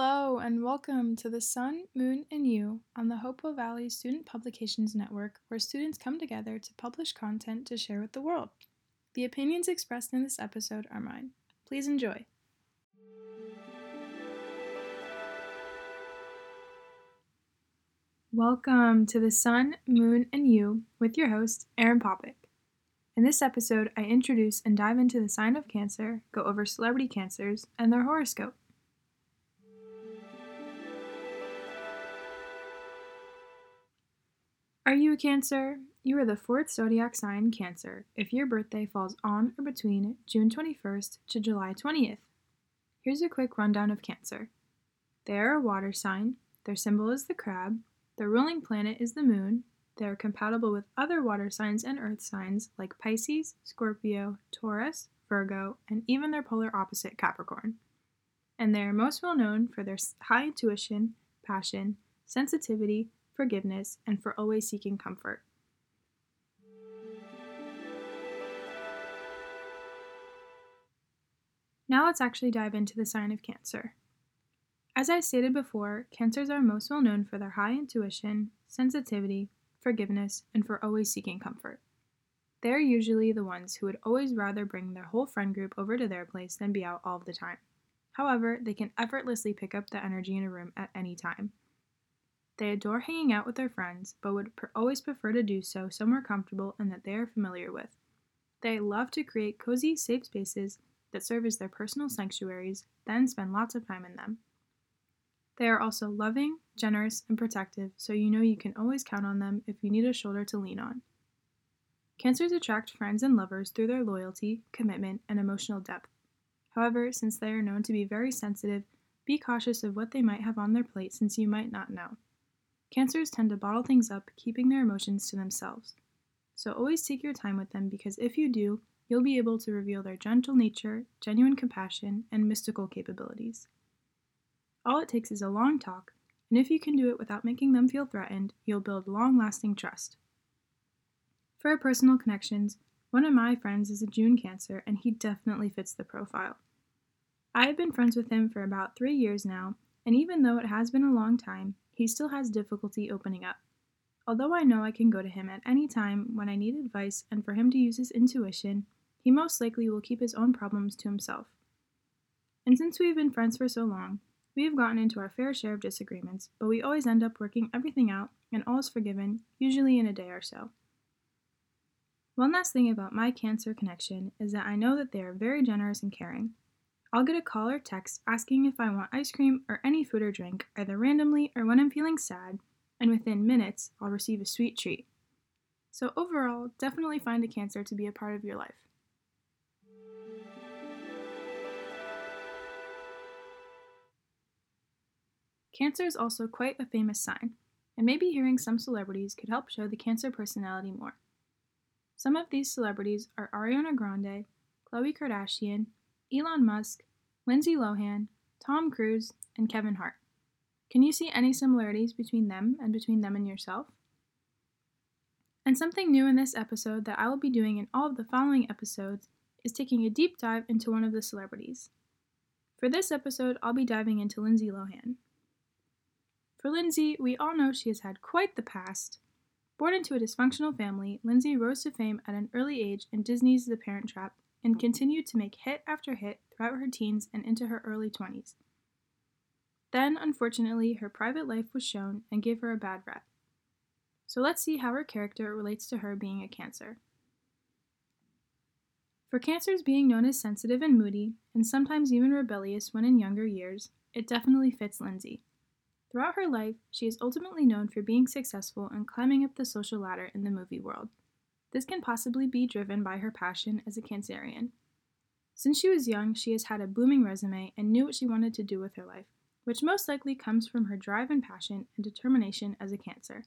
Hello, and welcome to the Sun, Moon, and You on the Hopewell Valley Student Publications Network, where students come together to publish content to share with the world. The opinions expressed in this episode are mine. Please enjoy. Welcome to the Sun, Moon, and You with your host, Erin Popick. In this episode, I introduce and dive into the sign of Cancer, go over celebrity cancers, and their horoscope. Are you a Cancer? You are the fourth zodiac sign, Cancer, if your birthday falls on or between June 21st to July 20th. Here's a quick rundown of Cancer. They are a water sign, their symbol is the crab, their ruling planet is the moon, they are compatible with other water signs and earth signs like Pisces, Scorpio, Taurus, Virgo, and even their polar opposite, Capricorn. And they are most well known for their high intuition, passion, sensitivity, forgiveness, and for always seeking comfort. Now let's actually dive into the sign of Cancer. As I stated before, Cancers are most well known for their high intuition, sensitivity, forgiveness, and for always seeking comfort. They are usually the ones who would always rather bring their whole friend group over to their place than be out all the time. However, they can effortlessly pick up the energy in a room at any time. They adore hanging out with their friends, but would pr- always prefer to do so somewhere comfortable and that they are familiar with. They love to create cozy, safe spaces that serve as their personal sanctuaries, then spend lots of time in them. They are also loving, generous, and protective, so you know you can always count on them if you need a shoulder to lean on. Cancers attract friends and lovers through their loyalty, commitment, and emotional depth. However, since they are known to be very sensitive, be cautious of what they might have on their plate since you might not know. Cancers tend to bottle things up, keeping their emotions to themselves. So always take your time with them because if you do, you'll be able to reveal their gentle nature, genuine compassion, and mystical capabilities. All it takes is a long talk, and if you can do it without making them feel threatened, you'll build long lasting trust. For personal connections, one of my friends is a June Cancer, and he definitely fits the profile. I have been friends with him for about three years now, and even though it has been a long time, he still has difficulty opening up. Although I know I can go to him at any time when I need advice and for him to use his intuition, he most likely will keep his own problems to himself. And since we've been friends for so long, we have gotten into our fair share of disagreements, but we always end up working everything out and all is forgiven, usually in a day or so. One last thing about my cancer connection is that I know that they are very generous and caring. I'll get a call or text asking if I want ice cream or any food or drink, either randomly or when I'm feeling sad, and within minutes, I'll receive a sweet treat. So, overall, definitely find a cancer to be a part of your life. Cancer is also quite a famous sign, and maybe hearing some celebrities could help show the Cancer personality more. Some of these celebrities are Ariana Grande, Khloe Kardashian, Elon Musk, Lindsay Lohan, Tom Cruise, and Kevin Hart. Can you see any similarities between them and between them and yourself? And something new in this episode that I will be doing in all of the following episodes is taking a deep dive into one of the celebrities. For this episode, I'll be diving into Lindsay Lohan. For Lindsay, we all know she has had quite the past. Born into a dysfunctional family, Lindsay rose to fame at an early age in Disney's The Parent Trap and continued to make hit after hit throughout her teens and into her early 20s. Then, unfortunately, her private life was shown and gave her a bad rep. So let's see how her character relates to her being a Cancer. For Cancers being known as sensitive and moody, and sometimes even rebellious when in younger years, it definitely fits Lindsay. Throughout her life, she is ultimately known for being successful and climbing up the social ladder in the movie world. This can possibly be driven by her passion as a Cancerian. Since she was young, she has had a booming resume and knew what she wanted to do with her life, which most likely comes from her drive and passion and determination as a Cancer.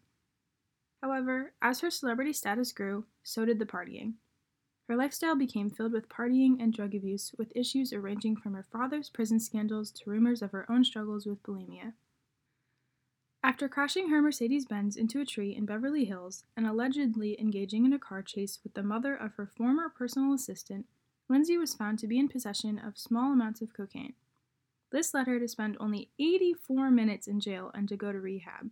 However, as her celebrity status grew, so did the partying. Her lifestyle became filled with partying and drug abuse, with issues ranging from her father's prison scandals to rumors of her own struggles with bulimia. After crashing her Mercedes Benz into a tree in Beverly Hills and allegedly engaging in a car chase with the mother of her former personal assistant, Lindsay was found to be in possession of small amounts of cocaine. This led her to spend only 84 minutes in jail and to go to rehab.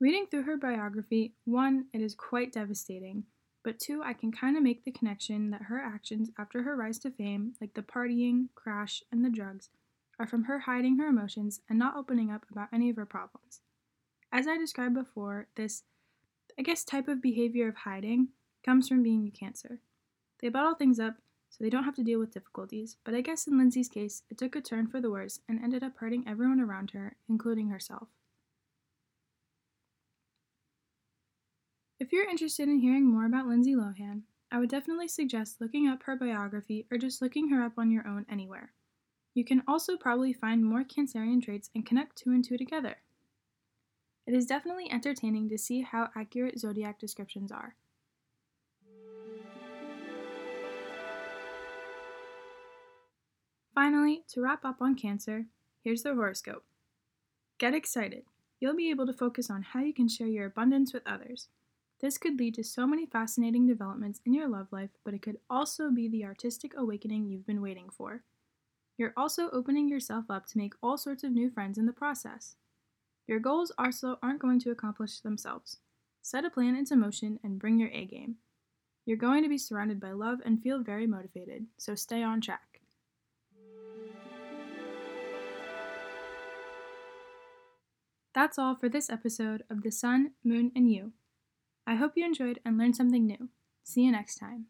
Reading through her biography, one, it is quite devastating, but two, I can kind of make the connection that her actions after her rise to fame, like the partying, crash, and the drugs, are from her hiding her emotions and not opening up about any of her problems. As I described before, this, I guess, type of behavior of hiding comes from being a cancer. They bottle things up so they don't have to deal with difficulties, but I guess in Lindsay's case, it took a turn for the worse and ended up hurting everyone around her, including herself. If you're interested in hearing more about Lindsay Lohan, I would definitely suggest looking up her biography or just looking her up on your own anywhere. You can also probably find more Cancerian traits and connect two and two together. It is definitely entertaining to see how accurate zodiac descriptions are. Finally, to wrap up on Cancer, here's the horoscope. Get excited. You'll be able to focus on how you can share your abundance with others. This could lead to so many fascinating developments in your love life, but it could also be the artistic awakening you've been waiting for. You're also opening yourself up to make all sorts of new friends in the process. Your goals also aren't going to accomplish themselves. Set a plan into motion and bring your A game. You're going to be surrounded by love and feel very motivated, so stay on track. That's all for this episode of The Sun, Moon, and You. I hope you enjoyed and learned something new. See you next time.